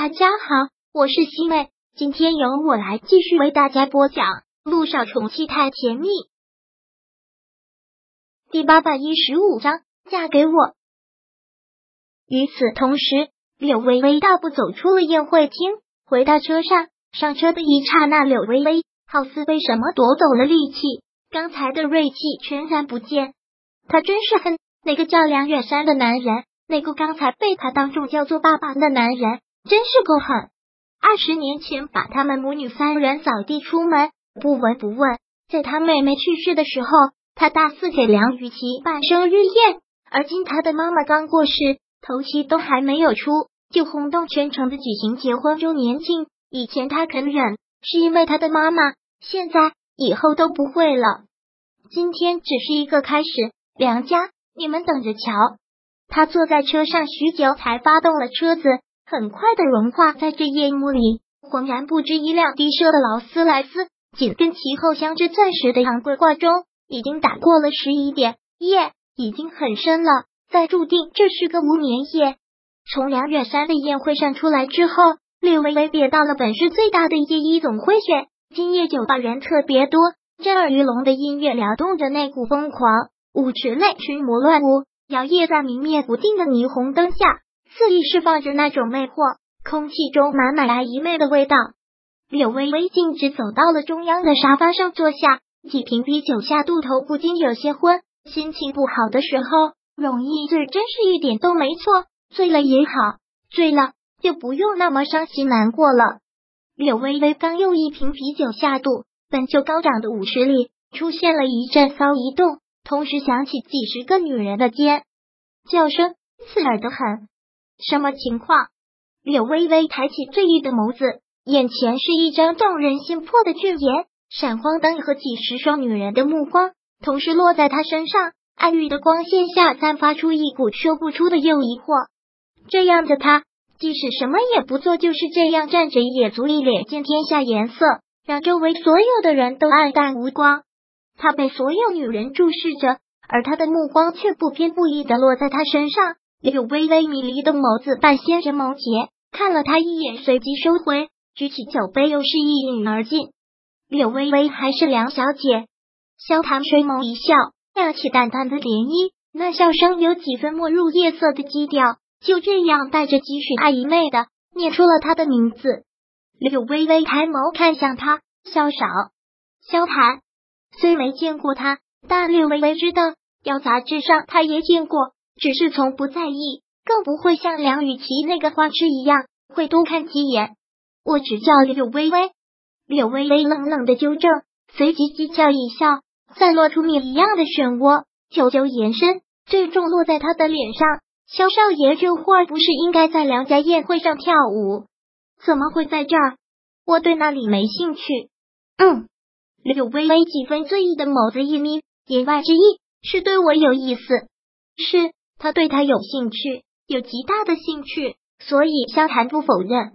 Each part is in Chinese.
大家好，我是西妹，今天由我来继续为大家播讲《路上宠妻太甜蜜》第八百一十五章，嫁给我。与此同时，柳微微大步走出了宴会厅，回到车上。上车的一刹那，柳微微好似被什么夺走了力气，刚才的锐气全然不见。他真是恨那个叫梁远山的男人，那个刚才被他当众叫做爸爸的男人。真是够狠！二十年前把他们母女三人扫地出门，不闻不问。在他妹妹去世的时候，他大肆给梁雨琪办生日宴。而今他的妈妈刚过世，头七都还没有出，就轰动全城的举行结婚周年庆。以前他肯忍，是因为他的妈妈，现在以后都不会了。今天只是一个开始，梁家，你们等着瞧。他坐在车上许久，才发动了车子。很快的融化在这夜幕里，浑然不知一辆低奢的劳斯莱斯紧跟其后，镶着钻石的昂贵挂钟，已经打过了十一点，夜已经很深了，再注定这是个无眠夜。从梁远山的宴会上出来之后，略微微别到了本市最大的夜一总会选，今夜酒吧人特别多，震耳欲聋的音乐撩动着那股疯狂，舞池内群魔乱舞，摇曳在明灭不定的霓虹灯下。肆意释放着那种魅惑，空气中满满来一媚的味道。柳微微径直走到了中央的沙发上坐下，几瓶啤酒下肚，头不禁有些昏。心情不好的时候，容易醉，真是一点都没错。醉了也好，醉了就不用那么伤心难过了。柳微微刚又一瓶啤酒下肚，本就高涨的舞池里出现了一阵骚移动，同时响起几十个女人的尖叫声，刺耳的很。什么情况？柳微微抬起醉意的眸子，眼前是一张动人心魄的俊颜。闪光灯和几十双女人的目光同时落在他身上，暗郁的光线下散发出一股说不出的诱疑惑。这样的他，即使什么也不做，就是这样站着，也足以脸见天下颜色，让周围所有的人都黯淡无光。他被所有女人注视着，而他的目光却不偏不倚的落在他身上。柳微微迷离的眸子半掀着眸结，看了他一眼，随即收回，举起酒杯，又是一饮而尽。柳微微还是梁小姐，萧唐垂眸一笑，亮起淡淡的涟漪，那笑声有几分没入夜色的基调，就这样带着几许暧昧的念出了他的名字。柳微微抬眸看向他，萧少，萧谈。虽没见过他，但柳微微知道，要杂志上他也见过。只是从不在意，更不会像梁雨琪那个花痴一样会多看几眼。我只叫柳微微。柳微微冷冷的纠正，随即讥笑一笑，散落出米一样的漩涡，久久延伸，最终落在他的脸上。萧少爷这会儿不是应该在梁家宴会上跳舞，怎么会在这儿？我对那里没兴趣。嗯，柳微微几分醉意的眸子一眯，言外之意是对我有意思。是。他对他有兴趣，有极大的兴趣，所以萧谈不否认。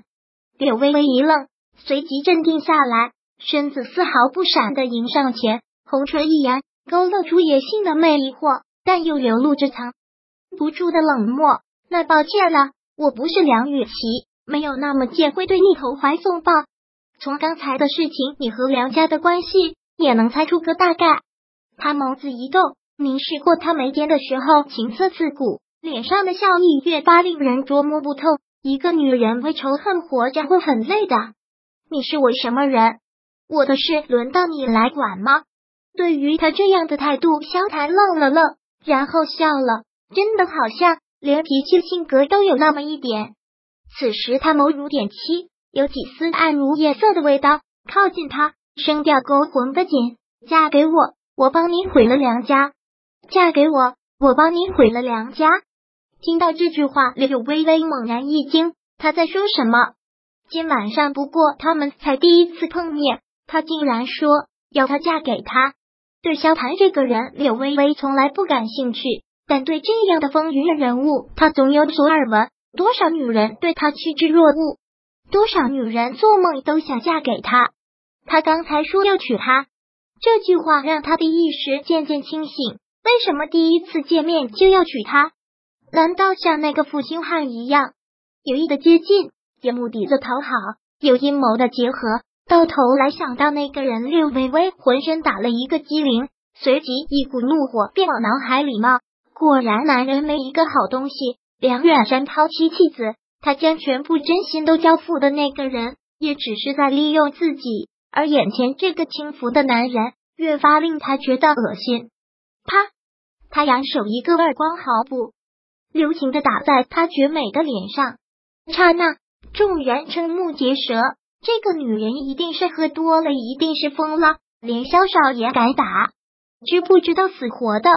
柳微微一愣，随即镇定下来，身子丝毫不闪的迎上前，红唇一扬，勾勒出野性的魅力，或但又流露着藏不住的冷漠。那抱歉了，我不是梁雨琪，没有那么贱，会对你投怀送抱。从刚才的事情，你和梁家的关系也能猜出个大概。他眸子一动。凝视过他眉间的时候，情色刺骨，脸上的笑意越发令人捉摸不透。一个女人为仇恨活着会很累的。你是我什么人？我的事轮到你来管吗？对于他这样的态度，萧谈愣了愣，然后笑了，真的好像连脾气性格都有那么一点。此时他眸如点漆，有几丝暗如夜色的味道。靠近他，声调勾魂的紧，嫁给我，我帮你毁了梁家。嫁给我，我帮你毁了梁家。听到这句话，柳微微猛然一惊，他在说什么？今晚上不过他们才第一次碰面，他竟然说要她嫁给他。对萧谈这个人，柳微微从来不感兴趣，但对这样的风云人物，他总有所耳闻。多少女人对他趋之若鹜，多少女人做梦都想嫁给他。他刚才说要娶她，这句话让他的意识渐渐清醒。为什么第一次见面就要娶她？难道像那个负心汉一样有意的接近，有目的的讨好，有阴谋的结合，到头来想到那个人柳微微，浑身打了一个激灵，随即一股怒火便往脑海里冒。果然，男人没一个好东西。梁远山抛妻弃子，他将全部真心都交付的那个人，也只是在利用自己。而眼前这个轻浮的男人，越发令他觉得恶心。啪！他扬手一个耳光，毫不留情的打在他绝美的脸上。刹那，众人瞠目结舌。这个女人一定是喝多了，一定是疯了，连萧少也敢打，知不知道死活的？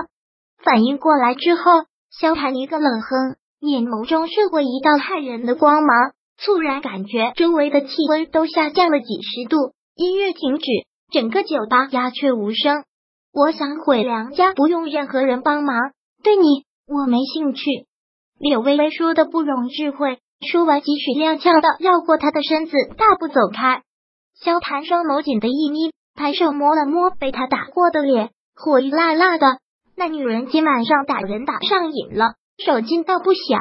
反应过来之后，萧寒一个冷哼，眼眸中射过一道骇人的光芒，猝然感觉周围的气温都下降了几十度。音乐停止，整个酒吧鸦雀无声。我想回娘家，不用任何人帮忙。对你，我没兴趣。柳微微说的不容置喙，说完几许踉跄的绕过他的身子，大步走开。萧寒双眸紧的一眯，抬手摸了摸被他打过的脸，火辣辣的。那女人今晚上打人打上瘾了，手劲倒不小。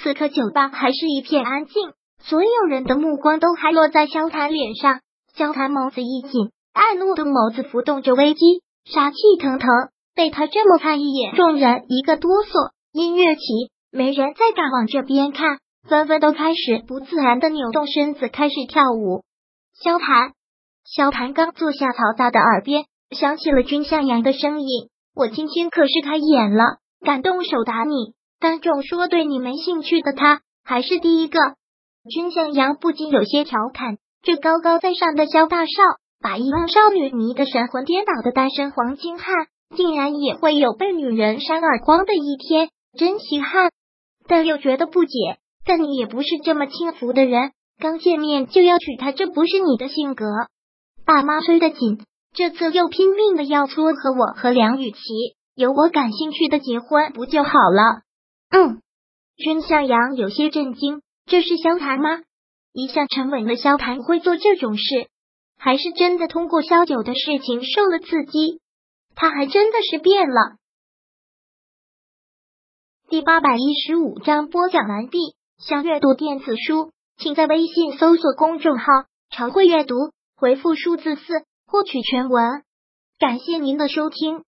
此刻酒吧还是一片安静，所有人的目光都还落在萧谈脸上。萧谈眸子一紧，爱怒的眸子浮动着危机，杀气腾腾。被他这么看一眼，众人一个哆嗦。音乐起，没人再敢往这边看，纷纷都开始不自然的扭动身子，开始跳舞。萧谈，萧谈刚坐下，嘈杂的耳边响起了君向阳的声音。我今天可是开眼了，敢动手打你，当众说对你没兴趣的他，还是第一个。君向阳不禁有些调侃：这高高在上的萧大少，把一帮少女迷得神魂颠倒的单身黄金汉，竟然也会有被女人扇耳光的一天，真稀罕。但又觉得不解，但你也不是这么轻浮的人，刚见面就要娶她，这不是你的性格。爸妈催得紧。这次又拼命的要撮合我和梁雨琪，有我感兴趣的结婚不就好了？嗯，君向阳有些震惊，这是萧谈吗？一向沉稳的萧谈会做这种事，还是真的通过萧九的事情受了刺激？他还真的是变了。第八百一十五章播讲完毕。想阅读电子书，请在微信搜索公众号“常会阅读”，回复数字四。获取全文，感谢您的收听。